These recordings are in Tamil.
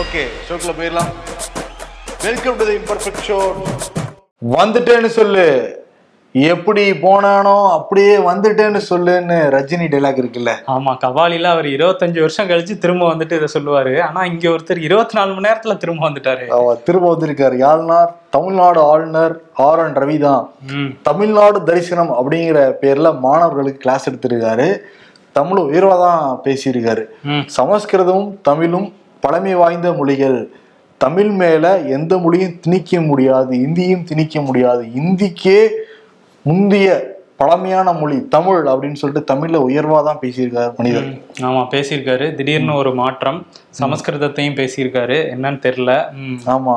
ஓகே ஷோக்குள்ள போயிடலாம். Welcome to the imperfect show வந்துட்டேன்னு சொல்லு. எப்படி போனானோ அப்படியே வந்துட்டேன்னு சொல்லுன்னு ரஜினி டைலாக் இருக்குல்ல. ஆமா கபாலில அவர் இருபத்தஞ்சு வருஷம் கழிச்சு திரும்ப வந்துட்டு இதை சொல்லுவாரு. ஆனா இங்க ஒருத்தர் இருபத்தி நாலு மணி நேரத்துல திரும்ப வந்துட்டாரு. அவர் திரும்ப வந்திருக்காரு. யாருனார் தமிழ்நாடு ஆளுநர் ஆர் என் ரவி தான். தமிழ்நாடு தரிசனம் அப்படிங்கிற பேர்ல மாணவர்களுக்கு கிளாஸ் எடுத்திருக்காரு. தமிழ் உயர்வா தான் பேசியிருக்காரு. சமஸ்கிருதமும் தமிழும் பழமை வாய்ந்த மொழிகள். தமிழ் மேல எந்த மொழியும் திணிக்க முடியாது இந்தியும் திணிக்க முடியாது. இந்திக்கே முந்திய பழமையான மொழி தமிழ் அப்படின்னு சொல்லிட்டு தமிழ்ல உயர்வா தான் பேசியிருக்காரு மனிதர். ஆமா பேசியிருக்காரு. திடீர்னு ஒரு மாற்றம் சமஸ்கிருதத்தையும் பேசியிருக்காரு. என்னன்னு தெரியல. ஆமா.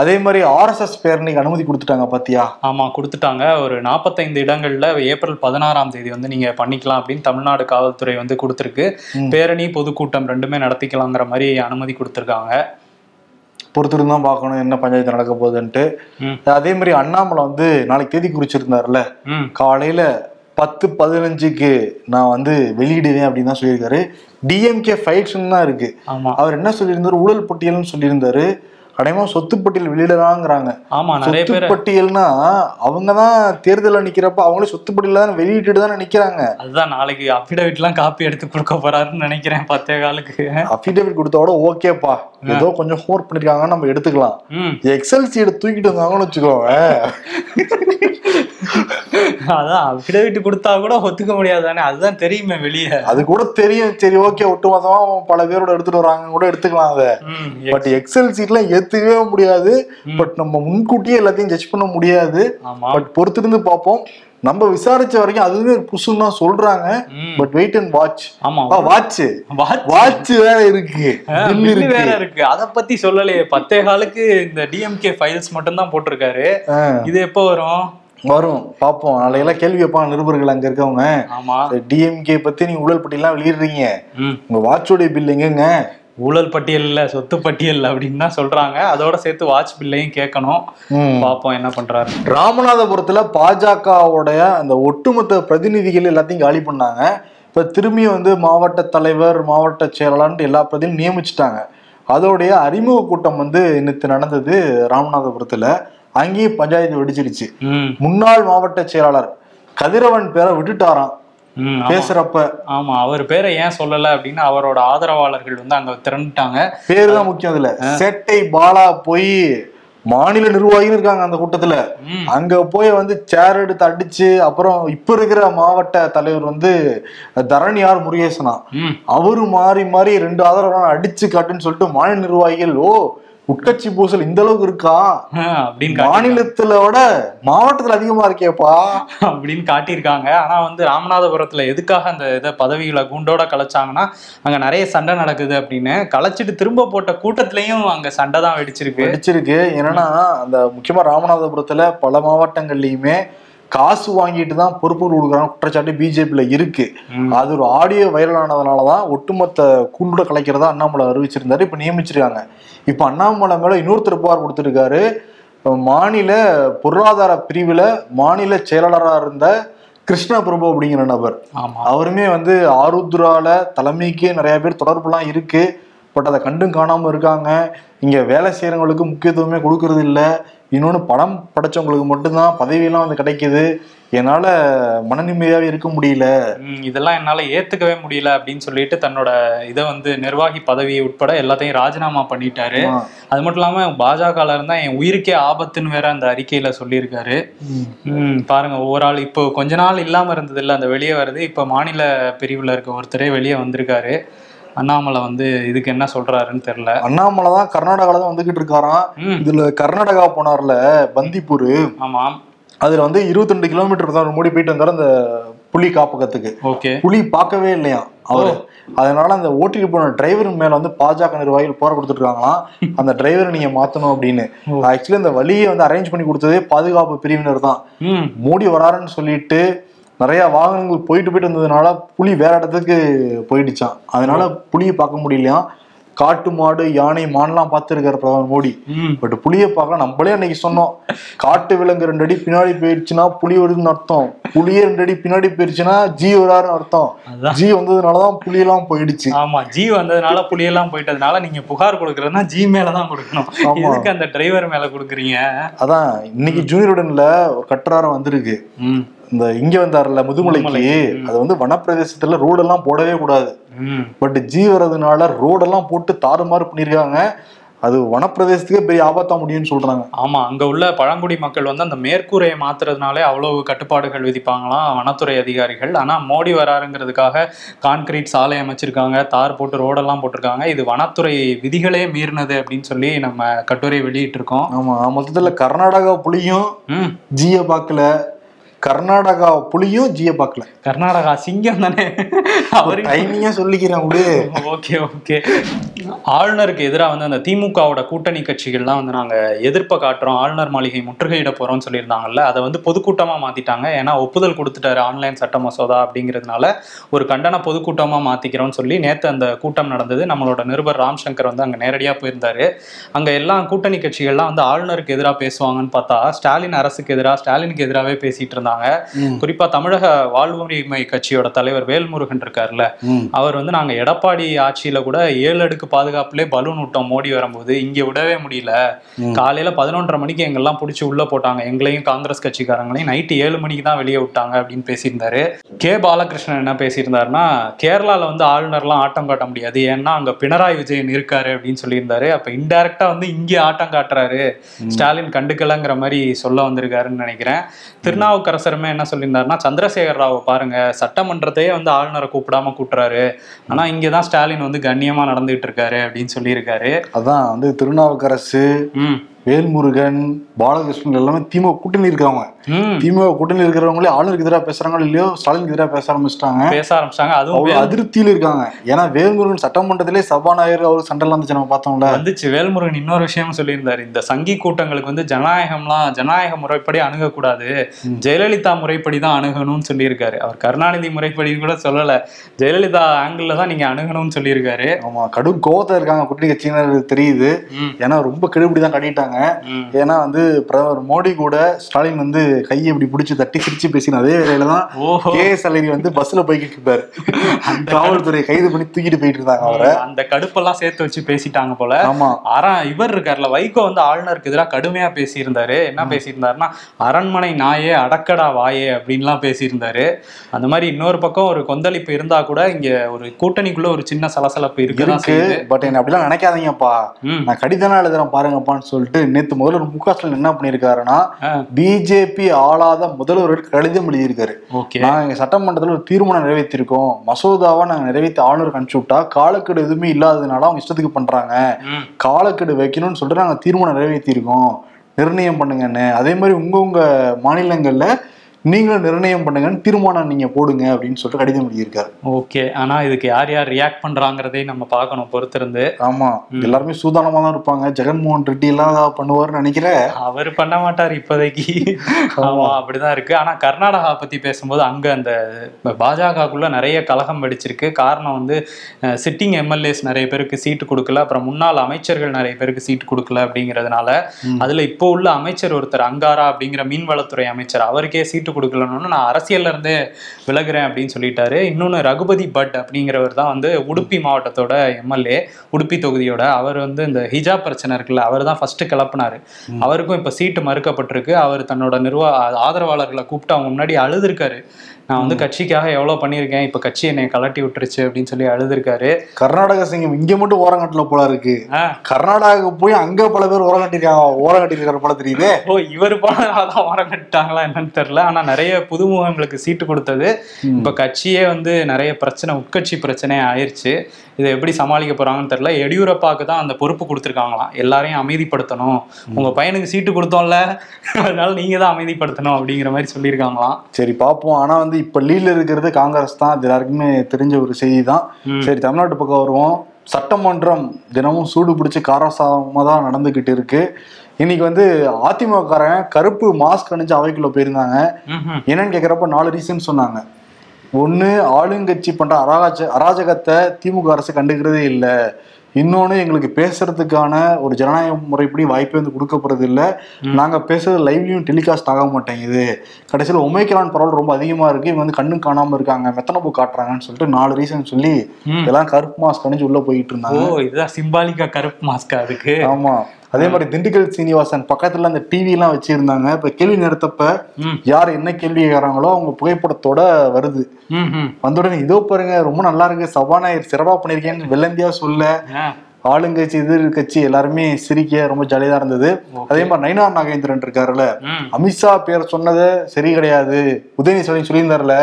அதே மாதிரி ஆர்எஸ்எஸ் பேரணிக்கு அனுமதி கொடுத்துட்டாங்க பாத்தியா? ஆமா கொடுத்துட்டாங்க. ஒரு நாற்பத்தைந்து இடங்கள்ல ஏப்ரல் பதினாறாம் தேதி வந்து நீங்க பண்ணிக்கலாம் அப்படின்னு தமிழ்நாடு காவல்துறை வந்து கொடுத்துருக்கு. பேரணி பொதுக்கூட்டம் ரெண்டுமே நடத்திக்கலாங்கிற மாதிரி அனுமதி கொடுத்துருக்காங்க. பொறுத்திருந்து தான் பார்க்கணும் என்ன பஞ்சாயத்து நடக்க போகுதுன்ட்டு. அதே மாதிரி அண்ணாமலை வந்து நாளைக்கு தேதி குறிச்சிருந்தாருல காலையில பத்து பதினஞ்சுக்கு நான் வந்து வெளியிடுவேன் அப்படின்னு தான் சொல்லியிருக்காரு. டிஎம்கே ஃபைல்ஸ்னு தான் இருக்கு. அவர் என்ன சொல்லியிருந்தாரு? ஊழல் பட்டியல்னு சொல்லியிருந்தாரு. அடையமா சொத்து பட்டியல் வெளியிடலாங்கிறாங்க ஆமா சொத்து பட்டியல்னா அவங்க தான் தேர்தலில் நிக்கிறப்ப அவங்களே சொத்து பட்டியல் தான் வெளியிட்டு தானே நிக்கிறாங்க. அதுதான் நாளைக்கு அஃபிடவிட் எல்லாம் காப்பி எடுத்து கொடுக்க போறாருன்னு நினைக்கிறேன் பத்தே காலுக்கு. அஃபிடேவிட் கொடுத்தோட ஓகேப்பா. ஏதோ கொஞ்சம் ஹோர் பண்ணிருக்காங்கன்னு நம்ம எடுத்துக்கலாம். எக்ஸல் சீடு தூக்கிட்டு வந்தாங்கன்னு வச்சுக்கோங்க. அதான் அஃபிடவிட் கொடுத்தா கூட ஒத்துக்க முடியாது தானே? அதுதான் தெரியுமே வெளியே. அது கூட தெரியும். சரி ஓகே ஒட்டுமொத்தமா பல பேரோட எடுத்துட்டு வராங்க கூட எடுத்துக்கலாம் அதை. பட் எக்ஸல் சீட்லாம் ஏத்துக்கவே முடியாது. பட் நம்ம முன்கூட்டியே எல்லாத்தையும் ஜட்ஜ் பண்ண முடியாது. பட் பொறுத்திருந்து பார்ப்போம். நம்ம விசாரிச்ச வரைக்கும் அதுவே புதுசுன்னு தான் சொல்றாங்க. பட் வெயிட் அண்ட் வாட்ச் ஆமா வாட்ச். வாட்ச் வேற இருக்கு. வேற இருக்கு. அத பத்தி சொல்லலையே. பத்தே காலுக்கு இந்த டிஎம்கே ஃபைல்ஸ் மட்டும் தான் போட்டிருக்காரு. இது எப்போ வரும்? வரும். பார்ப்போம். நாளைக்கெல்லாம் கேள்வி வைப்பாங்க நிருபர்கள் அங்க இருக்கவங்க. டிஎம்கே பத்தி நீங்க ஊழல் பட்டியலாம் வெளியிடுறீங்க. உங்க வாட்சோடைய பில் எங்கங்க? ஊழல் பட்டியல் இல்ல சொத்து பட்டியல் அப்படின்னு தான் சொல்றாங்க. அதோட சேர்த்து வாட்ச் பில்லையும் கேட்கணும். ம். பாப்போம் என்ன பண்றாரு. ராமநாதபுரத்துல பாஜகவுடைய அந்த ஒட்டுமொத்த பிரதிநிதிகள் எல்லாத்தையும் காலி பண்ணாங்க. இப்ப திரும்பி வந்து மாவட்ட தலைவர் மாவட்ட செயலாளர்ன்ட்டு எல்லா பிரதியும் நியமிச்சிட்டாங்க. அதோடைய அறிமுக கூட்டம் வந்து நேற்று நடந்தது ராமநாதபுரத்துல. அங்கேயும் பஞ்சாயத்து வெடிச்சிருச்சு. முன்னாள் மாவட்ட செயலாளர் கதிரவன் பேரை விட்டுட்டாராம். பேசுறப்ப. ஆமா அவர் பேரை ஏன் சொல்லல அப்படின்னு அவரோட ஆதரவாளர்கள் வந்து அங்க திரண்டுட்டாங்க. பேரு தான் முக்கியம் இதுல சேட்டை பாலா போய் மாநில நிர்வாகின்னு இருக்காங்க அந்த கூட்டத்துல. அங்க போய் வந்து சேர் எடுத்து அடிச்சு அப்புறம் இப்ப இருக்கிற மாவட்ட தலைவர் வந்து தரணியார் முருகேசனா. அவரு மாறி மாறி ரெண்டு ஆதரவான அடிச்சு காட்டுன்னு சொல்லிட்டு மாநில நிர்வாகிகள் ஓ உட்கட்சி பூசல் இந்த அளவுக்கு இருக்கா? அப்படின்னு மாநிலத்துல விட மாவட்டத்துல அதிகமா இருக்கேப்பா. அப்படின்னு காட்டியிருக்காங்க. ஆனா வந்து ராமநாதபுரத்துல எதுக்காக அந்த இதை பதவிகளை குண்டோட கலைச்சாங்கன்னா அங்க நிறைய சண்டை நடக்குது அப்படின்னு. கலைச்சிட்டு திரும்ப போட்ட கூட்டத்திலயும் அங்க சண்டை தான் வெடிச்சிருக்கு. வெடிச்சிருக்கு. என்னன்னா அந்த முக்கியமா ராமநாதபுரத்துல பல மாவட்டங்கள்லயுமே காசு வாங்கிட்டு தான் பொறுப்புகள் கொடுக்குறாங்க குற்றச்சாட்டு பிஜேபியில இருக்கு. அது ஒரு ஆடியோ வைரல் ஆனதுனாலதான் ஒட்டுமொத்த கூண்டோட கலைக்கிறதா அண்ணாமலை அறிவிச்சிருந்தாரு இப்ப நியமிச்சிருக்காங்க. இப்ப அண்ணாமலை மேல இன்னொருத்தர் புகார் கொடுத்திருக்காரு. மாநில பொருளாதார பிரிவுல மாநில செயலாளராக இருந்த கிருஷ்ண பிரபு அப்படிங்கிற நபர். அவருமே வந்து ஆருத்ரால தலைமைக்கு நிறைய பேர் தொடர்புலாம் இருக்கு. பட் அதை கண்டும் காணாம இருக்காங்க. இங்க வேலை செய்யறவங்களுக்கு முக்கியத்துவமே கொடுக்கறது இல்ல இன்னொன்னு படம் படைச்சவங்களுக்கு மட்டும்தான் பதவியெல்லாம் வந்து கிடைக்குது. என்னால மன நிம்மதியாவே இருக்க முடியல. இதெல்லாம் என்னால ஏத்துக்கவே முடியல அப்படின்னு சொல்லிட்டு தன்னோட இதை வந்து நிர்வாகி பதவி உட்பட எல்லாத்தையும் ராஜினாமா பண்ணிட்டாரு. அது மட்டும் இல்லாம பாஜக இருந்தா என் உயிருக்கே ஆபத்துன்னு வேற அந்த அறிக்கையில சொல்லியிருக்காரு. பாருங்க ஒவ்வொரு ஆள் இப்போ கொஞ்ச நாள் இல்லாம இருந்தது இல்ல அந்த வெளியே வருது. இப்போ மாநில பிரிவுல இருக்க ஒருத்தரே வெளியே வந்திருக்காரு. அண்ணாமலை வந்து இதுக்கு என்ன சொல்றாருன்னு தெரியல. அண்ணாமலை தான் கர்நாடகால தான் வந்துகிட்டு இருக்காராம். இதுல கர்நாடகா போனார்ல பந்திப்பூர். ஆமா. அதுல வந்து 22 கிலோமீட்டர் தான் மூடி போயிட்டு வந்தாரு அந்த புலி காப்பகத்துக்கு. ஓகே. புலி பார்க்கவே இல்லையா அவரு? அதனால அந்த ஓட்டிட்டு போன டிரைவர் மேல வந்து பாஜக நிர்வாகிகள் போற கொடுத்துட்டு இருக்காங்களாம் அந்த டிரைவரை நீங்க மாத்தணும் அப்படின்னு. ஆக்சுவலி அந்த வழியை வந்து அரேஞ்ச் பண்ணி கொடுத்ததே பாதுகாப்பு பிரிவினர் தான். மோடி வராருன்னு சொல்லிட்டு நிறைய வாகனங்கள் போயிட்டு போயிட்டு வந்ததுனால புலி வேற இடத்துக்கு போயிடுச்சான் அதனால புலியை பார்க்க முடியலையாம். காட்டு மாடு யானை மான்லாம் பார்த்துருக்காரு பிரதமர் மோடி. பட் புலியை பார்க்க நம்மளே அன்னைக்கு சொன்னோம். காட்டு விலங்கு ரெண்டு அடி பின்னாடி போயிடுச்சுன்னா புலி வருதுன்னு அர்த்தம். புலியே ரெண்டு அடி பின்னாடி போயிடுச்சுன்னா ஜி வராருன்னு அர்த்தம். ஜி வந்ததுனாலதான் புலியெல்லாம் போயிடுச்சு. ஆமா ஜி வந்ததுனால புலியெல்லாம் போயிட்டதுனால நீங்க புகார் கொடுக்கறதுனா ஜி மேல தான் கொடுக்கணும். எதுக்கு அந்த டிரைவர் மேல கொடுக்குறீங்க? அதான் இன்னைக்கு ஜூனியருடன்ல ஒரு கட்டுறாரம் வந்திருக்கு இந்த இங்க வந்தாருல முதுமலைக்கு அது வந்து வனப்பிரதேசத்துல ரோடெல்லாம் போடவே கூடாது. ம். பட் ஜி வர்றதுனால ரோடெல்லாம் போட்டு தாறுமாறு பண்ணிருக்காங்க. அது வனப்பிரதேசத்துக்கே பெரிய ஆபத்தா முடியும்னு சொல்றாங்க. ஆமா அங்க உள்ள பழங்குடி மக்கள் வந்து அந்த மேற்கூரையை மாத்துறதுனாலே அவ்வளவு கட்டுப்பாடுகள் விதிப்பாங்களாம் வனத்துறை அதிகாரிகள். ஆனா மோடி வராருங்கிறதுக்காக கான்கிரீட் சாலை அமைச்சிருக்காங்க தார் போட்டு ரோடெல்லாம் போட்டிருக்காங்க. இது வனத்துறை விதிகளே மீறினது அப்படின்னு சொல்லி நம்ம கட்டுரை வெளியிட்டிருக்கோம். ஆமா மொத்தத்துல கர்நாடகா புலியும் ஜிய பார்க்கல. கர்நாடகா புலியும் ஜிய பார்க்கல கர்நாடகா சிங்கம் தானே? அவருக்கு டைமிங்கா சொல்லிக்கிறேன் ஓகே ஓகே. ஆளுநருக்கு எதிராக வந்து அந்த திமுகவோட கூட்டணி கட்சிகள்லாம் வந்து நாங்க எதிர்ப்பை காட்டுறோம். ஆளுநர் மாளிகை முற்றுகையிட போறோம்னு சொல்லியிருந்தாங்கல்ல அதை வந்து பொதுக்கூட்டமா மாத்திட்டாங்க. ஏன்னா ஒப்புதல் கொடுத்துட்டாரு ஆன்லைன் சட்ட மசோதா அப்படிங்கிறதுனால ஒரு கண்டன பொதுக்கூட்டமா மாத்திக்கிறோம்னு சொல்லி நேத்து அந்த கூட்டம் நடந்தது. நம்மளோட நிருபர் ராம் சங்கர் வந்து அங்க நேரடியா போயிருந்தாரு. அங்க எல்லா கூட்டணி கட்சிகள்லாம் வந்து ஆளுநருக்கு எதிராக பேசுவாங்கன்னு பார்த்தா ஸ்டாலின் அரசுக்கு எதிராக ஸ்டாலினுக்கு எதிராகவே பேசிட்டு இருந்தாங்க. ம். குறிப்பா தமிழக வாழ்வுரிமை கட்சியோட தலைவர் வேல்முருகன் இருக்காருல்ல. அவர் வந்து நாங்க எடப்பாடி ஆட்சியில கூட ஏழு அடுக்கு பாதுகாப்புலே பலூன் விட்டோம் மோடி வரும்போது இங்க விடவே முடியல. காலையில பதினொன்றரை மணிக்கு எங்கெல்லாம் பிடிச்சி உள்ள போட்டாங்க எங்களையும் காங்கிரஸ் கட்சிக்காரங்களையும் நைட்டு ஏழு மணிக்கு தான் வெளியே விட்டாங்க அப்படின்னு பேசியிருந்தாரு. கே பாலகிருஷ்ணன் என்ன பேசியிருந்தாருன்னா கேரளால வந்து ஆளுநர்லாம் ஆட்டம் காட்ட முடியாது ஏன்னா அங்க பினராயி விஜயன் இருக்காரு அப்படின்னு சொல்லியிருந்தாரு. அப்ப இன்டைரக்டா வந்து இங்கே ஆட்டம் காட்டுறாரு. ஸ்டாலின் கண்டுக்கலங்கிற மாதிரி சொல்ல வந்திருக்காருன்னு நினைக்கிறேன். திருநாவுக்கரசருமே என்ன சொல்லியிருந்தாருன்னா சந்திரசேகர் ராவை பாருங்க சட்டமன்றத்தையே வந்து ஆளுநரை கூப்பிடாம கூட்டுறாரு. ஆனா இங்கதான் ஸ்டாலின் வந்து கண்ணியமா நடந்துகிட்டு இருக்காரு அப்படின்னு சொல்லியிருக்காரு. அதான் வந்து திருநாவுக்கரசு ம். வேல்முருகன் பாலகிருஷ்ணன் எல்லாமே திமுக கூட்டணி இருக்காங்க ம். திமுக கூட்டணி இருக்கிறவங்களே ஆளுநருக்கு எதிராக பேசுறாங்களோ இல்லையோ ஸ்டாலினுக்கு எதிராக பேச ஆரம்பிச்சிட்டாங்க. பேச ஆரம்பிச்சாங்க அதுவும் அவ்வளவு அதிருப்தியில இருக்காங்க. ஏன்னா வேல்முருகன் சட்டமன்றத்திலே சபாநாயகர் அவரு சண்டைலாம் இருந்துச்சு நம்ம பார்த்தோம்ல. வந்துச்சு. வேல்முருகன் இன்னொரு விஷயம் சொல்லியிருந்தாரு. இந்த சங்கி கூட்டங்களுக்கு வந்து ஜனநாயகம்லாம் ஜனநாயக முறைப்படி அணுகக்கூடாது. ஜெயலலிதா முறைப்படி தான் அணுகணும்னு சொல்லியிருக்காரு. அவர் கருணாநிதி முறைப்படி கூட சொல்லல. ஜெயலலிதா ஆங்கிள் தான் நீங்க அணுகணும்னு சொல்லியிருக்காரு. ஆமா கடும் கோவத்துல இருக்காங்க கூட்டணி கட்சியினர் தெரியுது. ஏன்னா ரொம்ப கெடுபிடி தான் கட்டிட்டாங்க. ம். ஏன்னா வந்து பிரதமர் மோடி கூட ஸ்டாலின் வந்து கையை இப்படி பிடிச்சி தட்டி சிரிச்சு பேசின அதே வேலையில தான் கே எஸ் அழகி வந்து பஸ்ல போய்கிட்டு இருப்பாரு காவல்துறை கைது பண்ணி தூக்கிட்டு போயிட்டு இருந்தாங்க அவரை. அந்த கடுப்பெல்லாம் சேர்த்து வச்சு பேசிட்டாங்க போல. ஆமா. ஆனா இவர் இருக்கார்ல வைகோ வந்து ஆளுநருக்கு எதிராக கடுமையா பேசியிருந்தாரு. என்ன பேசியிருந்தாருன்னா அரண்மனை நாயே அடக்கடா வாயே அப்படின்லாம் பேசியிருந்தாரு. அந்த மாதிரி இன்னொரு பக்கம் ஒரு கொந்தளிப்பு இருந்தா கூட இங்க ஒரு கூட்டணிக்குள்ள ஒரு சின்ன சலசலப்பு இருக்கு. பட் என்ன அப்படிலாம் நினைக்காதீங்கப்பா. நான் கடிதம் எழுதுறேன் பாருங்கப்பான்னு சொல்லிட்டு நேத்து முதல்ல மு க ஸ்டாலின் என்ன பண்ணிருக்காருன்னா ஆ. பிஜேபி ஆளாத முதல்வருக்கு கடிதம் எழுதியிருக்காரு. ஓகே. நாங்க எங்க சட்டமன்றத்துல ஒரு தீர்மானம் நிறைவேற்றிருக்கோம். மசோதாவை நாங்க நிறைவேற்றி ஆளுநருக்கு அனுப்பிச்சு விட்டா காலக்கெடு எதுவுமே இல்லாததுனால அவங்க இஷ்டத்துக்கு பண்றாங்க. காலக்கெடு வைக்கணும்னு சொல்லிட்டு நாங்க தீர்மானம் நிறைவேற்றிருக்கோம். நிர்ணயம் பண்ணுங்கன்னு. அதே மாதிரி உங்க உங்க மாநிலங்கள்ல நீங்களும் நிர்ணயம் பண்ணுங்கன்னு தீர்மானம் நீங்க போடுங்க அப்படின்னு சொல்லிட்டு கடிதம் எழுதியிருக்காரு. ஓகே ஆனா இதுக்கு யார் யார் ரியாக்ட் பண்றாங்கிறதையும் நம்ம பார்க்கணும் பொறுத்திருந்து. ஆமா எல்லாருமே சூதானமா தான் இருப்பாங்க. ஜெகன்மோகன் ரெட்டி எல்லாம் ஏதாவது பண்ணுவாருன்னு நினைக்கிறேன் அவர் பண்ண மாட்டார் இப்போதைக்கு. ஆமா. அப்படிதான் இருக்கு. ஆனா கர்நாடகா பத்தி பேசும்போது அங்க அந்த பாஜகக்குள்ள நிறைய கலகம் வெடிச்சிருக்கு. காரணம் வந்து சிட்டிங் எம்எல்ஏஸ் நிறைய பேருக்கு சீட்டு கொடுக்கல. அப்புறம் முன்னாள் அமைச்சர்கள் நிறைய பேருக்கு சீட்டு கொடுக்கல அப்படிங்கிறதுனால அதுல இப்போ உள்ள அமைச்சர் ஒருத்தர் அங்காரா அப்படிங்கிற மீன்வளத்துறை அமைச்சர் அவருக்கே சீட்டு கொடுக்கலன்னு நான் அரசியல்ல இருந்தே விலகுறேன் அப்படின்னு சொல்லிட்டாரு. இன்னொன்னு ரகுபதி பட் அப்படிங்கிறவர் தான் வந்து உடுப்பி மாவட்டத்தோட எம்எல்ஏ உடுப்பி தொகுதியோட. அவர் வந்து இந்த ஹிஜாப் பிரச்சனை இருக்குல்ல அவர் தான் ஃபர்ஸ்ட் கிளப்புனாரு. அவருக்கும் இப்ப சீட்டு மறுக்கப்பட்டிருக்கு. அவர் தன்னோட நிர்வா ஆதரவாளர்களை கூப்பிட்டு அவங்க முன்னாடி அழுதுருக்காரு. நான் வந்து கட்சிக்காக எவ்வளவு பண்ணியிருக்கேன் இப்ப கட்சி என்னை கலட்டி விட்டுருச்சு அப்படின்னு சொல்லி அழுதுருக்காரு. கர்நாடக சிங்கம் இங்க மட்டும் ஓரம் கட்டல போல இருக்கு. ஆஹ் கர்நாடகாவுக்கு போய் அங்க பல பேர் ஓரம் கட்டிருக்காங்க ஓரம் கட்டிருக்காரு போல தெரியுதே. ஓ இவர் போனதான் வரம் கட்டாங்களா என்னன்னு தெரியல. ஆனா நிறைய புதுமுகங்களுக்கு சீட்டு கொடுத்தது. இப்ப கட்சியே வந்து நிறைய பிரச்சனை உட்கட்சி பிரச்சனை ஆயிருச்சு. இதை எப்படி சமாளிக்க போறாங்கன்னு தெரியல. எடியூரப்பாக்கு தான் அந்த பொறுப்பு கொடுத்துருக்காங்களாம். எல்லாரையும் அமைதிப்படுத்தணும். உங்க பையனுக்கு சீட்டு கொடுத்தோம்ல. அதனால நீங்க தான் அமைதிப்படுத்தணும் அப்படிங்கிற மாதிரி சொல்லியிருக்காங்களாம். சரி பார்ப்போம் ஆனா வந்து இப்ப லீட்ல இருக்கிறது காங்கிரஸ் தான். அது எல்லாருக்குமே தெரிஞ்ச ஒரு செய்தி தான். சரி தமிழ்நாட்டு பக்கம் வருவோம். சட்டமன்றம் தினமும் சூடு பிடிச்சி காரசாரமா தான் நடந்துகிட்டு இருக்கு. இன்னைக்கு வந்து அதிமுககாரன் கருப்பு மாஸ்க் அணிஞ்சு அவைக்குள்ள போயிருந்தாங்க. என்னன்னு கேக்குறப்ப நாலு ரீசன் சொன்னாங்க. ஒண்ணு ஆளுங்கட்சி பண்ற அராஜ அராஜகத்தை திமுக அரசு கண்டுக்கிறதே இல்லை. இன்னொன்னு எங்களுக்கு பேசுறதுக்கான ஒரு ஜனநாயக முறைப்படி வாய்ப்பே வந்து கொடுக்கப்படுறது இல்ல. நாங்க பேசுறது லைவ்லயும் டெலிகாஸ்ட் ஆக மாட்டேங்குது. கடைசியில் ஒமைக்கலான் பரவல் ரொம்ப அதிகமா இருக்கு. இவங்க வந்து கண்ணு காணாம இருக்காங்க. மெத்தனை பூ காட்டுறாங்கன்னு சொல்லிட்டு நாலு ரீசன் சொல்லி ம். எல்லாம் கருப்பு மாஸ்க் அணிஞ்சு உள்ள போயிட்டு ஓ இருந்தாங்க இதுதான் சிம்பாலிக்கா கருப்பு மாஸ்கா அதுக்கு? ஆமா. அதே மாதிரி திண்டுக்கல் சீனிவாசன் பக்கத்துல அந்த டிவி எல்லாம் வச்சிருந்தாங்க. இப்ப கேள்வி நேரத்தப்ப ம். யார் என்ன கேள்வி கேட்கறாங்களோ அவங்க புகைப்படத்தோட வருது. வந்த உடனே இதோ பாருங்க ரொம்ப நல்லா இருக்கு. சபாநாயகர் சிறப்பா பண்ணிருக்கேன்னு வெள்ளந்தியா சொல்ல ஆளுங்கட்சி எதிர் கட்சி எல்லாருமே சிரிக்க ரொம்ப ஜாலியா இருந்தது. அதே மாதிரி நயினார் நாகேந்திரன் இருக்காருல்ல. அமித்ஷா பேர் சொன்னது சரி கிடையாது. உதயநிதி ஸ்டாலின் சொல்லியிருந்தாருல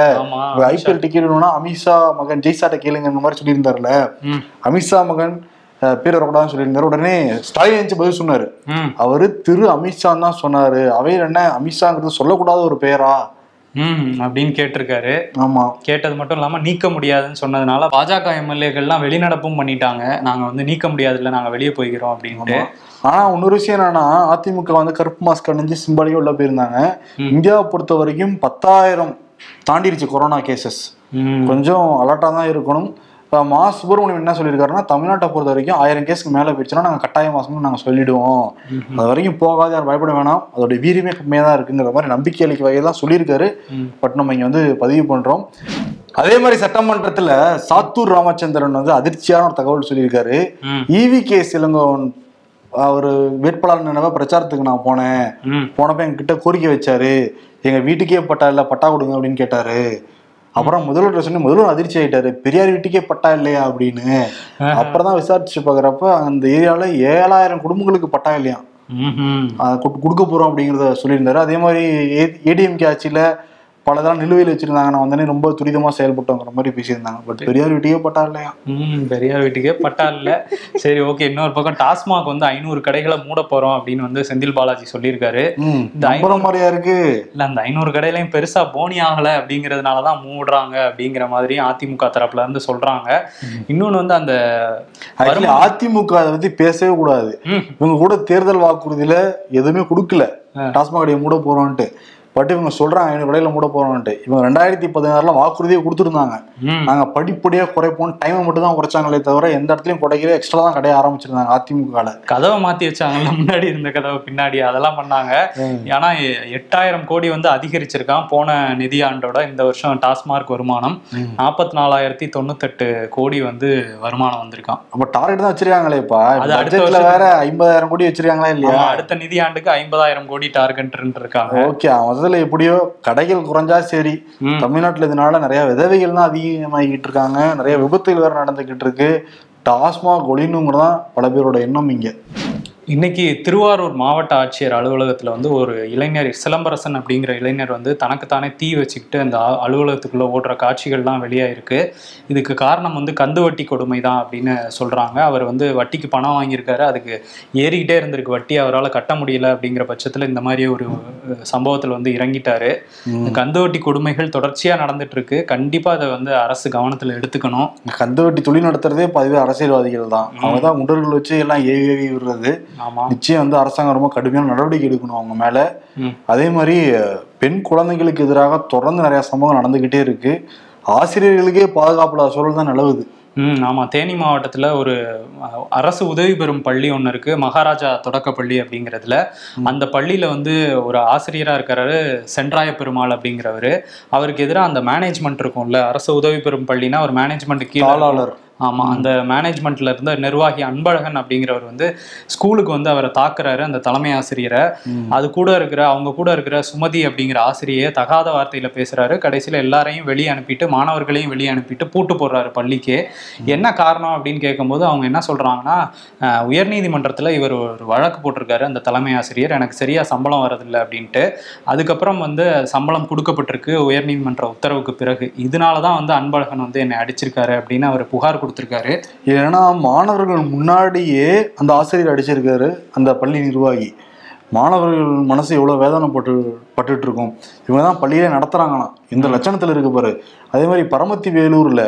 ஐபிஎல் டிக்கெட் வேணும்னா அமித்ஷா மகன் ஜெய்சாட்ட கேளுங்க இந்த மாதிரி சொல்லியிருந்தாருல அமித்ஷா மகன் பேர் வரக்கூடாதுன்னு சொல்லியிருந்தாரு. உடனே ஸ்டாலின் பதில் சொன்னாரு. அவரு திரு அமித்ஷா தான் சொன்னாரு. அவையில் என்ன? அமித்ஷாங்கிறது சொல்லக்கூடாத ஒரு பெயரா? அப்படின்னு கேட்டிருக்காரு. ஆமா. கேட்டது மட்டும் இல்லாம நீக்க முடியாதுன்னு சொன்னதுனால பாஜக எம்எல்ஏக்கள்லாம் வெளிநடப்பும் பண்ணிட்டாங்க. நாங்க வந்து நீக்க முடியாதுல்ல நாங்க வெளியே போய்க்கிறோம் அப்படின்ட்டு. ஆனா இன்னொரு விஷயம் என்னன்னா அதிமுக வந்து கருப்பு மாஸ்க் அணிஞ்சு சிம்பாலியோ உள்ள போயிருந்தாங்க. இந்தியாவை பொறுத்த வரைக்கும் பத்தாயிரம் தாண்டிருச்சு கொரோனா கேசஸ் கொஞ்சம் அலர்ட்டா தான் இருக்கணும். இப்போ மா சுப்பிரமணியம் என்ன சொல்லியிருக்காருன்னா தமிழ்நாட்டை பொறுத்த வரைக்கும் ஆயிரம் கேஸ்க்கு மேலே போயிடுச்சுன்னா நாங்கள் கட்டாய மாசம்னு நாங்கள் சொல்லிடுவோம். அது வரைக்கும் போகாது யாரும் பயப்பட வேணாம். அதோட வீரியமே கம்மியாக தான் இருக்குங்கிற மாதிரி நம்பிக்கை அளிக்க வகையில் தான் சொல்லியிருக்காரு. பட் நம்ம இங்கே வந்து பதிவு பண்ணுறோம் அதே மாதிரி சட்டமன்றத்தில் சாத்தூர் ராமச்சந்திரன் வந்து அதிர்ச்சியான ஒரு தகவல் சொல்லியிருக்காரு. ஈவி கே சிலங்கோவன் அவர் வேட்பாளர் நினைவா பிரச்சாரத்துக்கு நான் போனேன். போனப்ப எங்ககிட்ட கோரிக்கை வச்சாரு. எங்க வீட்டுக்கே பட்டா இல்ல பட்டா கொடுங்க அப்படின்னு கேட்டாரு. அப்புறம் முதல்வர் சொன்னி முதல்வர் அதிர்ச்சி ஆயிட்டாரு. பெரியார் வீட்டுக்கே பட்டா இல்லையா? அப்படின்னு. அப்புறம் தான் விசாரிச்சு பாக்குறப்ப அந்த ஏரியால ஏழாயிரம் குடும்பங்களுக்கு பட்டா இல்லையா? கொடுக்க போறோம் அப்படிங்கறத சொல்லியிருந்தாரு. அதே மாதிரி ஏடிஎம்கே ஆட்சியில பல இதெல்லாம் நிலுவையில் வச்சிருந்தாங்க நான் வந்தோடனே ரொம்ப துரிதமா செயல்பட்டோங்கிற மாதிரி பேசியிருந்தாங்க. பட் பெரியார் வீட்டுக்கே பட்டா இல்லையா? ம் பெரியார் வீட்டுக்கே பட்டா இல்ல. சரி ஓகே இன்னொரு பக்கம் டாஸ்மாக் வந்து ஐநூறு கடைகளை மூட போறோம் அப்படின்னு வந்து செந்தில் பாலாஜி சொல்லியிருக்காரு. இந்த நம்புற மாதிரியா இருக்கு? இல்ல அந்த ஐநூறு கடையிலையும் பெருசா போனி ஆகல அப்படிங்கறதுனாலதான் மூடுறாங்க அப்படிங்கிற மாதிரி அதிமுக தரப்புல இருந்து சொல்றாங்க. இன்னொன்னு வந்து அந்த அதிமுக அதை பத்தி பேசவே கூடாது. இவங்க கூட தேர்தல் வாக்குறுதியில எதுவுமே கொடுக்கல. டாஸ்மாக் கடையை மூட போறோம்ட்டு பட் இவங்க சொல்றாங்க ஐநூறு கடையில மூட போறோம்ட்டு இவங்க ரெண்டாயிரத்தி பதினாறுல வாக்குறுதியை கொடுத்துருந்தாங்க. நாங்க படிப்படியா குறைப்போம் டைமை மட்டும் தான் குறைச்சாங்களே தவிர எந்த இடத்துலயும் குறைக்கவே எக்ஸ்ட்ரா தான் கடைய ஆரம்பிச்சிருந்தாங்க அதிமுக கதவை மாத்தி வச்சாங்கல்ல முன்னாடி இருந்த கதவை பின்னாடி அதெல்லாம் பண்ணாங்க. ஏன்னா எட்டாயிரம் கோடி வந்து அதிகரிச்சிருக்கான் போன நிதியாண்டோட இந்த வருஷம் டாஸ்மார்க் வருமானம். நாற்பத்தி நாலாயிரத்தி தொண்ணூத்தெட்டு கோடி வந்து வருமானம் வந்திருக்கான். அப்ப டார்கெட் தான் வச்சிருக்காங்களேப்பா அது அடுத்த வேற ஐம்பதாயிரம் கோடி வச்சிருக்காங்களா இல்லையா? அடுத்த நிதியாண்டுக்கு ஐம்பதாயிரம் கோடி டார்கெட் இருக்காங்க ஓகே முதல்ல எப்படியோ கடைகள் குறைஞ்சா சரி. தமிழ்நாட்டுல இதனால நிறைய விதவைகள் தான் அதிகமாகிட்டு இருக்காங்க. நிறைய விபத்துகள் வேற நடந்துகிட்டு இருக்கு. டாஸ்மாக் ஒளினுங்கிறதான் பல பேரோட எண்ணம் இங்க. இன்னைக்கு திருவாரூர் மாவட்ட ஆட்சியர் அலுவலகத்துல வந்து ஒரு இளைஞர் சிலம்பரசன் அப்படிங்கிற இளைஞர் வந்து தனக்குத்தானே தீ வச்சுக்கிட்டு அந்த அலுவலகத்துக்குள்ள ஓடுற காட்சிகள்லாம் வெளியாயிருக்கு. இதுக்கு காரணம் வந்து கந்து வட்டி கொடுமை தான் அப்படின்னு சொல்றாங்க. அவர் வந்து வட்டிக்கு பணம் வாங்கியிருக்காரு. அதுக்கு ஏறிக்கிட்டே இருந்திருக்கு. வட்டி அவரால் கட்ட முடியல அப்படிங்கிற பட்சத்துல இந்த மாதிரி ஒரு சம்பவத்துல வந்து இறங்கிட்டாரு. கந்து வட்டி கொடுமைகள் தொடர்ச்சியா நடந்துட்டு இருக்கு கண்டிப்பா அதை வந்து அரசு கவனத்துல எடுத்துக்கணும். கந்து வட்டி தொழில் நடத்துறதே பதிவே அரசியல்வாதிகள் தான் அவங்க தான் குண்டர்கள் வச்சு எல்லாம் ஏவி ஏவி விடுறது. நிச்சயம் வந்து அரசாங்கம் ரொம்ப கடுமையான நடவடிக்கை எடுக்கணும் அவங்க மேல. அதே மாதிரி பெண் குழந்தைகளுக்கு எதிராக தொடர்ந்து நிறைய சம்பவம் நடந்துகிட்டே இருக்கு. ஆசிரியர்களுக்கே பாதுகாப்புல சூழல் தான் நிலவுது. ம் ஆமா. தேனி மாவட்டத்துல ஒரு அரசு உதவி பெறும் பள்ளி ஒன்று இருக்கு. மகாராஜா தொடக்க பள்ளி அப்படிங்கிறதுல. அந்த பள்ளியில வந்து ஒரு ஆசிரியரா இருக்கிறாரு சென்றாய பெருமாள் அப்படிங்கிறவரு. அவருக்கு எதிராக அந்த மேனேஜ்மெண்ட் இருக்கும்ல அரசு உதவி பெறும் பள்ளினா ஒரு மேனேஜ்மெண்ட் கீழே தாளாளர் ஆமா அந்த மேனேஜ்மெண்ட்ல இருந்த நிர்வாகி அன்பழகன் அப்படிங்கிறவர் வந்து ஸ்கூலுக்கு வந்து அவரை தாக்குறாரு அந்த தலைமை ஆசிரியரை. அது கூட இருக்கிற அவங்க கூட இருக்கிற சுமதி அப்படிங்கிற ஆசிரியை தகாத வார்த்தையில பேசுறாரு. கடைசியில எல்லாரையும் வெளியே அனுப்பிட்டு மாணவர்களையும் வெளியே அனுப்பிட்டு பூட்டு போடுறாரு பள்ளிக்கு. என்ன காரணம் அப்படின்னு கேட்கும்போது அவங்க என்ன சொல்றாங்கன்னா அஹ், உயர்நீதிமன்றத்துல இவர் ஒரு வழக்கு போட்டிருக்காரு அந்த தலைமை ஆசிரியர். எனக்கு சரியா சம்பளம் வரதில்லை அப்படின்ட்டு. அதுக்கப்புறம் வந்து சம்பளம் கொடுக்கப்பட்டிருக்கு உயர்நீதிமன்ற உத்தரவுக்கு பிறகு. இதனாலதான் வந்து அன்பழகன் வந்து என்னை அடிச்சிருக்காரு அப்படின்னு அவர் புகார் கொடுத்திருக்காரு. ஏன்னா மாணவர்கள் முன்னாடியே அந்த ஆசிரியர் அடிச்சிருக்காரு அந்த பள்ளி நிர்வாகி. மாணவர்கள் மனசு எவ்வளவு வேதனைப்பட்டு பட்டுட்டு இருக்கும் இவங்க தான் பள்ளியிலே நடத்துறாங்களாம். இந்த லட்சணத்துல இருக்கு பாரு. அதே மாதிரி பரமத்தி வேலூர்ல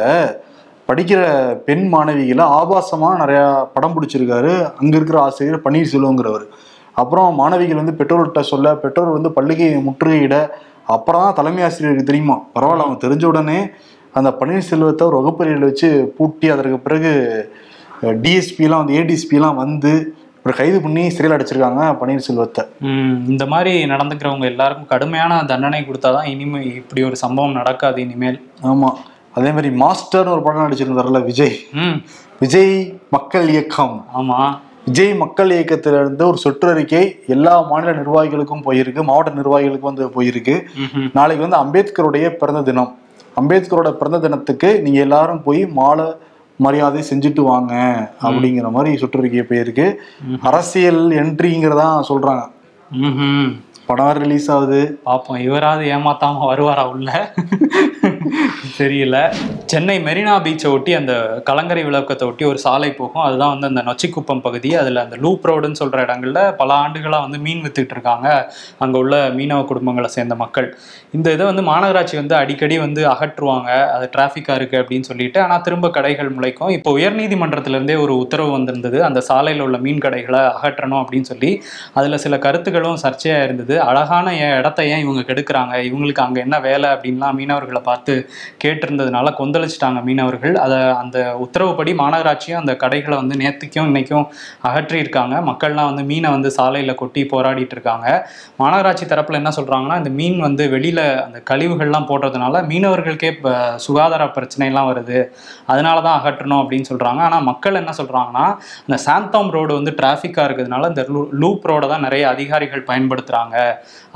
படிக்கிற பெண் மாணவிகளை ஆபாசமா நிறைய படம் பிடிச்சிருக்காரு. அங்க இருக்கிற ஆசிரியர் பன்னீர்செல்வங்கிறவர். அப்புறம் மாணவிகள் வந்து பெற்றோர்கிட்ட சொல்ல பெற்றோர் வந்து பள்ளிக்கு முற்றுகையிட அப்புறம் தான் தலைமை ஆசிரியருக்கு தெரியுமா? பரவாயில்ல அவங்க தெரிஞ்ச உடனே அந்த பன்னீர்செல்வத்தை ஒரு வகுப்பறையில் வச்சு பூட்டி அதற்கு பிறகு டிஎஸ்பிலாம் வந்து ஏடிஎஸ்பிலாம் வந்து ஒரு கைது பண்ணி சிறையில் அடைச்சிருக்காங்க பன்னீர்செல்வத்தை. இந்த மாதிரி நடந்துக்கிறவங்க எல்லாருக்கும் கடுமையான தண்டனை கொடுத்தாதான் இனிமே இப்படி ஒரு சம்பவம் நடக்காது இனிமேல். ஆமா. அதே மாதிரி மாஸ்டர்னு ஒரு படம் நடிச்சிருந்தாருல விஜய். ம். விஜய் மக்கள் இயக்கம். ஆமா. விஜய் மக்கள் இயக்கத்திலிருந்து ஒரு சுற்றறிக்கை எல்லா மாநில நிர்வாகிகளுக்கும் போயிருக்கு மாவட்ட நிர்வாகிகளுக்கும் வந்து போயிருக்கு. நாளைக்கு வந்து அம்பேத்கருடைய பிறந்த தினம். அம்பேத்கரோட பிறந்த தினத்துக்கு நீங்க எல்லாரும் போய் மாலை மரியாதை செஞ்சுட்டு வாங்க அப்படிங்கிற மாதிரி சுற்றறிக்கை போயிருக்கு. அரசியல் என்ட்ரிங்கிறதா சொல்றாங்க. படம் ரிலீஸ் ஆகுது. பாப்போம். இவராவது ஏமாத்தாம வருவாரா உள்ள? தெரியல. சென்னை மெரினா பீச்சை ஒட்டி அந்த கலங்கரை விளக்கத்தை ஒட்டி ஒரு சாலை போகும். அதுதான் வந்து அந்த நொச்சிக்குப்பம் பகுதி. அதில் அந்த லூப் ரோடுன்னு சொல்கிற இடங்கள்ல பல ஆண்டுகளாக வந்து மீன் வித்துக்கிட்டு இருக்காங்க. அங்கே உள்ள மீனவ குடும்பங்களை சேர்ந்த மக்கள். இந்த இதை வந்து மாநகராட்சி வந்து அடிக்கடி வந்து அகற்றுவாங்க. அது டிராஃபிக்காக இருக்குது அப்படின்னு சொல்லிட்டு. ஆனால் திரும்ப கடைகள் முளைக்கும். இப்போ உயர்நீதிமன்றத்துலேருந்தே ஒரு உத்தரவு வந்திருந்தது. அந்த சாலையில் உள்ள மீன் கடைகளை அகற்றணும் அப்படின்னு சொல்லி. அதில் சில கருத்துக்களும் சர்ச்சையாக இருந்தது. அழகான இடத்த ஏன் இவங்க கெடுக்கிறாங்க? இவங்களுக்கு அங்கே என்ன வேலை அப்படின்லாம் மீனவர்களை பார்த்து கேட்டிருந்ததுனால கொந்தளிச்சிட்டாங்க மீனவர்கள். அதை அந்த உத்தரவுப்படி மாநகராட்சியும் அந்த கடைகளை வந்து நேற்றுக்கும் இன்னைக்கும் அகற்றியிருக்காங்க. மக்கள்லாம் வந்து மீனை வந்து சாலையில் கொட்டி போராடிட்டு இருக்காங்க மாநகராட்சி தரப்பில் என்ன சொல்கிறாங்கன்னா இந்த மீன் வந்து வெளியில் அந்த கழிவுகள்லாம் போடுறதுனால மீனவர்களுக்கே இப்போ சுகாதார பிரச்சனைலாம் வருது. அதனால தான் அகற்றணும் அப்படின்னு சொல்கிறாங்க ஆனால் மக்கள் என்ன சொல்கிறாங்கன்னா இந்த சாந்தோம் ரோடு வந்து டிராஃபிக்காக இருக்கிறதுனால இந்த லூப் ரோடை தான் நிறைய அதிகாரிகள் பயன்படுத்துகிறாங்க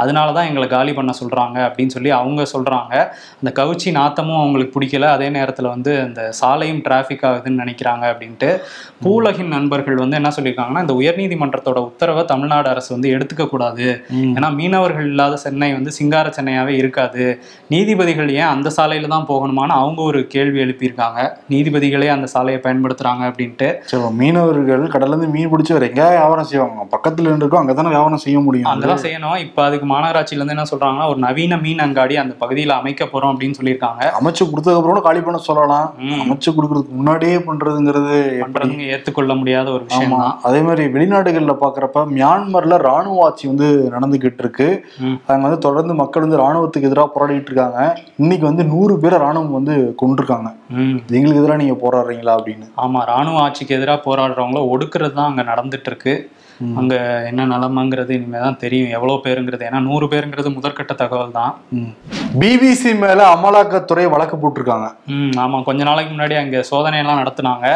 அதனால தான் எங்களை காலி பண்ண சொல்கிறாங்க அப்படின்னு சொல்லி அவங்க சொல்கிறாங்க அந்த கவுச்சி நாத்தமும் அவங்களுக்கு பிடிக்கல. அதே நேரத்துல வந்து அந்த சாலையும் டிராஃபிக் ஆகுதுன்னு நினைக்கிறாங்க அப்படின்ட்டு பூலகின் நண்பர்கள் வந்து என்ன சொல்லியிருக்காங்கன்னா இந்த உயர்நீதிமன்றத்தோட உத்தரவை தமிழ்நாடு அரசு வந்து எடுத்துக்க கூடாது. ஏன்னா மீனவர்கள் இல்லாத சென்னை வந்து சிங்கார சென்னையாவே இருக்காது. நீதிபதிகள் ஏன் அந்த சாலையில தான் போகணுமான்னு அவங்க ஒரு கேள்வி எழுப்பியிருக்காங்க. நீதிபதிகளே அந்த சாலையை பயன்படுத்துறாங்க அப்படின்ட்டு. மீனவர்கள் கடல்ல இருந்து மீன் பிடிச்சி வேற எங்கேயா வியாபாரம் செய்வாங்க? பக்கத்துல இருக்கோம் அங்கதானே வியாபாரம் செய்ய முடியும். அங்கதான் செய்யணும். இப்ப அதுக்கு மாநகராட்சியில இருந்து என்ன சொல்றாங்கன்னா ஒரு நவீன மீன் அங்காடி அந்த பகுதியில அமைக்க போறோம் அப்படின்னு சொல்லியிருக்காங்க. அமைச்சு கொடுத்ததுக்கு அப்புறம் கூட காலி பண்ண சொல்லலாம். அமைச்சு கொடுக்கறதுக்கு முன்னாடியே பண்றதுங்கிறது ஏத்துக்கொள்ள முடியாத ஒரு விஷயம் அதே மாதிரி வெளிநாடுகள்ல பாக்குறப்ப மியான்மர்ல ராணுவ ஆட்சி வந்து நடந்துகிட்டு இருக்கு. அங்க வந்து தொடர்ந்து மக்கள் வந்து ராணுவத்துக்கு எதிராக போராடிட்டு இருக்காங்க. இன்னைக்கு வந்து நூறு பேரை ராணுவம் வந்து கொண்டிருக்காங்க எங்களுக்கு எதிராக நீங்க போராடுறீங்களா அப்படின்னு. ஆமா ராணுவ ஆட்சிக்கு எதிராக போராடுறவங்கள ஒடுக்குறது தான் அங்க நடந்துட்டு இருக்கு. அங்க என்ன நிலைமைங்கிறது இனிமே தான் தெரியும். எவ்வளவு பேருங்கிறது. ஏன்னா நூறு பேருங்கிறது முதற்கட்ட தகவல் தான். பிபிசி மேல அமலாக்கத்துறை வழக்கு போட்டிருக்காங்க. ம் ஆமா. கொஞ்ச நாளைக்கு முன்னாடி அங்க சோதனை எல்லாம் நடத்துனாங்க.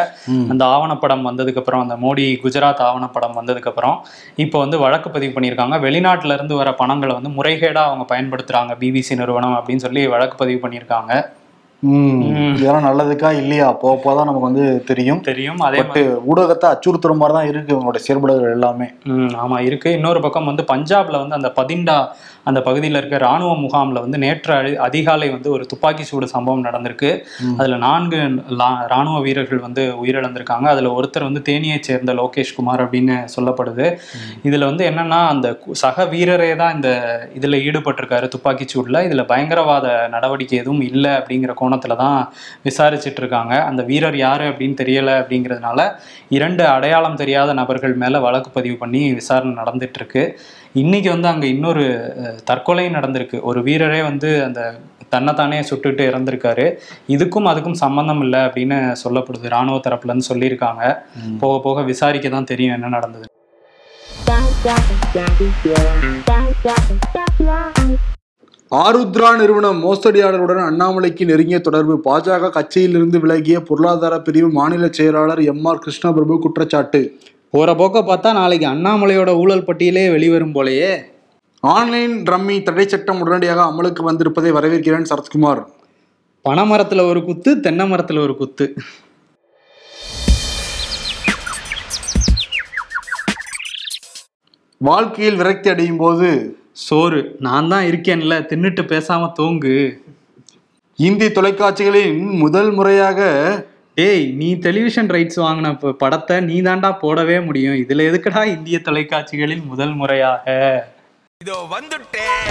அந்த ஆவணப்படம் வந்ததுக்கு அப்புறம் அந்த மோடி குஜராத் ஆவணப்படம் வந்ததுக்கு அப்புறம் இப்போ வந்து வழக்கு பதிவு பண்ணியிருக்காங்க. வெளிநாட்டுல இருந்து வர பணங்களை வந்து முறைகேடா அவங்க பயன்படுத்துறாங்க. பிபிசி நிறுவனம் அப்படின்னு சொல்லி வழக்கு பதிவு பண்ணியிருக்காங்க. இதெல்லாம் நல்லதுக்கா இல்லையா? போக போதான் நமக்கு வந்து தெரியும். தெரியும். அதே ஊடகத்தை அச்சுறுத்துற மாதிரி தான் இருக்கு இவங்களோட செயல்பாடுகள் எல்லாமே. ஆமா. இருக்கு. இன்னொரு பக்கம் வந்து பஞ்சாப்ல வந்து அந்த பதிண்டா அந்த பகுதியில் இருக்க ராணுவ முகாம்ல வந்து நேற்று அதி- அதிகாலை வந்து ஒரு துப்பாக்கி சூடு சம்பவம் நடந்திருக்கு. அதுல நான்கு லா- ராணுவ வீரர்கள் வந்து உயிரிழந்திருக்காங்க. அதுல ஒருத்தர் வந்து தேனியை சேர்ந்த லோகேஷ் குமார் அப்படின்னு சொல்லப்படுது. இதுல வந்து என்னன்னா அந்த சக வீரரே தான் இந்த இதுல ஈடுபட்டிருக்காரு துப்பாக்கி சூடுல. இதுல பயங்கரவாத நடவடிக்கை எதுவும் இல்லை அப்படிங்கிற கோணத்துல தான் விசாரிச்சுட்டு இருக்காங்க அந்த வீரர் யாரு அப்படின்னு தெரியல அப்படிங்கிறதுனால இரண்டு அடையாளம் தெரியாத நபர்கள் மேல வழக்கு பதிவு பண்ணி விசாரணை நடந்துட்டு இருக்கு இன்னைக்கு வந்து அங்க இன்னொரு தற்கொலை நடந்திருக்கு. ஒரு வீரரே வந்து அந்த தன்னைத்தானே சுட்டுட்டு இறந்திருக்காரு. இதுக்கும் அதுக்கும் சம்பந்தம் இல்லை அப்படின்னு சொல்லப்படுது. ராணுவ தரப்புல இருந்து சொல்லியிருக்காங்க போக போக விசாரிக்க தான் தெரியும் என்ன நடந்தது ஆருத்ரா நிறுவனம் மோசடியாளருடன் அண்ணாமலைக்கு நெருங்கிய தொடர்பு. பாஜக கட்சியிலிருந்து விலகிய பொருளாதார பிரிவு மாநில செயலாளர் எம் ஆர் கிருஷ்ணபிரபு குற்றச்சாட்டு. போற போக்க பார்த்தா நாளைக்கு அண்ணாமலையோட ஊழல் பட்டியலே வெளிவரும் போலயே. ஆன்லைன் ரம்மி தடை சட்டம் உடனடியாக அமலுக்கு வந்திருப்பதை வரவேற்கிறேன் சரத்குமார். பனைமரத்துல ஒரு குத்து தென்னை மரத்துல ஒரு குத்து. வாழ்க்கையில் விரக்தி அடையும் போது சோறு. நான் தான் இருக்கேன்ல தின்னுட்டு பேசாம தூங்கு. இந்திய தொலைக்காட்சிகளின் முதல் முறையாக ஏய் நீ டெலிவிஷன் ரைட்ஸ் வாங்கின ப- படத்தை நீ தாண்டா போடவே முடியும். இதுல எதுக்குடா இந்திய தொலைக்காட்சிகளில் முதல் முறையாக? இதோ வந்துட்டேன்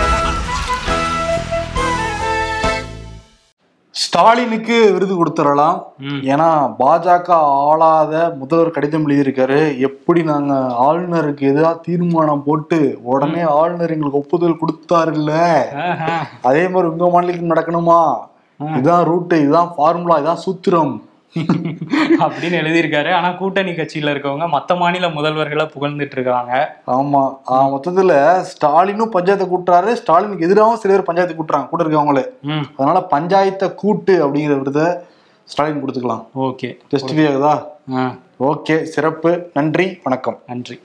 ஸ்டாலினுக்கு விருது கொடுத்துடலாம். ஏன்னா பாஜக ஆளாத முதல்வர் கடிதம் எழுதியிருக்காரு. எப்படி நாங்க ஆளுநருக்கு எதிராக தீர்மானம் போட்டு உடனே ஆளுநர் எங்களுக்கு ஒப்புதல் கொடுத்தாருல்ல. அதே மாதிரி உங்க மாநிலத்துக்கு நடக்கணுமா? இதுதான் ரூட்டு இதுதான் ஃபார்முலா இதுதான் சூத்திரம். அப்படின்னு எழுதியிருக்காரு. ஆனா கூட்டணி கட்சியில இருக்கவங்க மத்த மாநில முதல்வர்களை புகழ்ந்துட்டு இருக்காங்க. ஆமா. மொத்தத்துல ஸ்டாலினும் பஞ்சாயத்தை கூட்டுறாரு. ஸ்டாலினுக்கு எதிராகவும் சில பேர் பஞ்சாயத்து கூட்டுறாங்க. கூட இருக்கவங்களே. ம். அதனால பஞ்சாயத்தை கூட்டு அப்படிங்கிற விருதை ஸ்டாலின் கொடுத்துக்கலாம். ஓகே. ஆ. ஓகே. சிறப்பு. நன்றி. வணக்கம். நன்றி.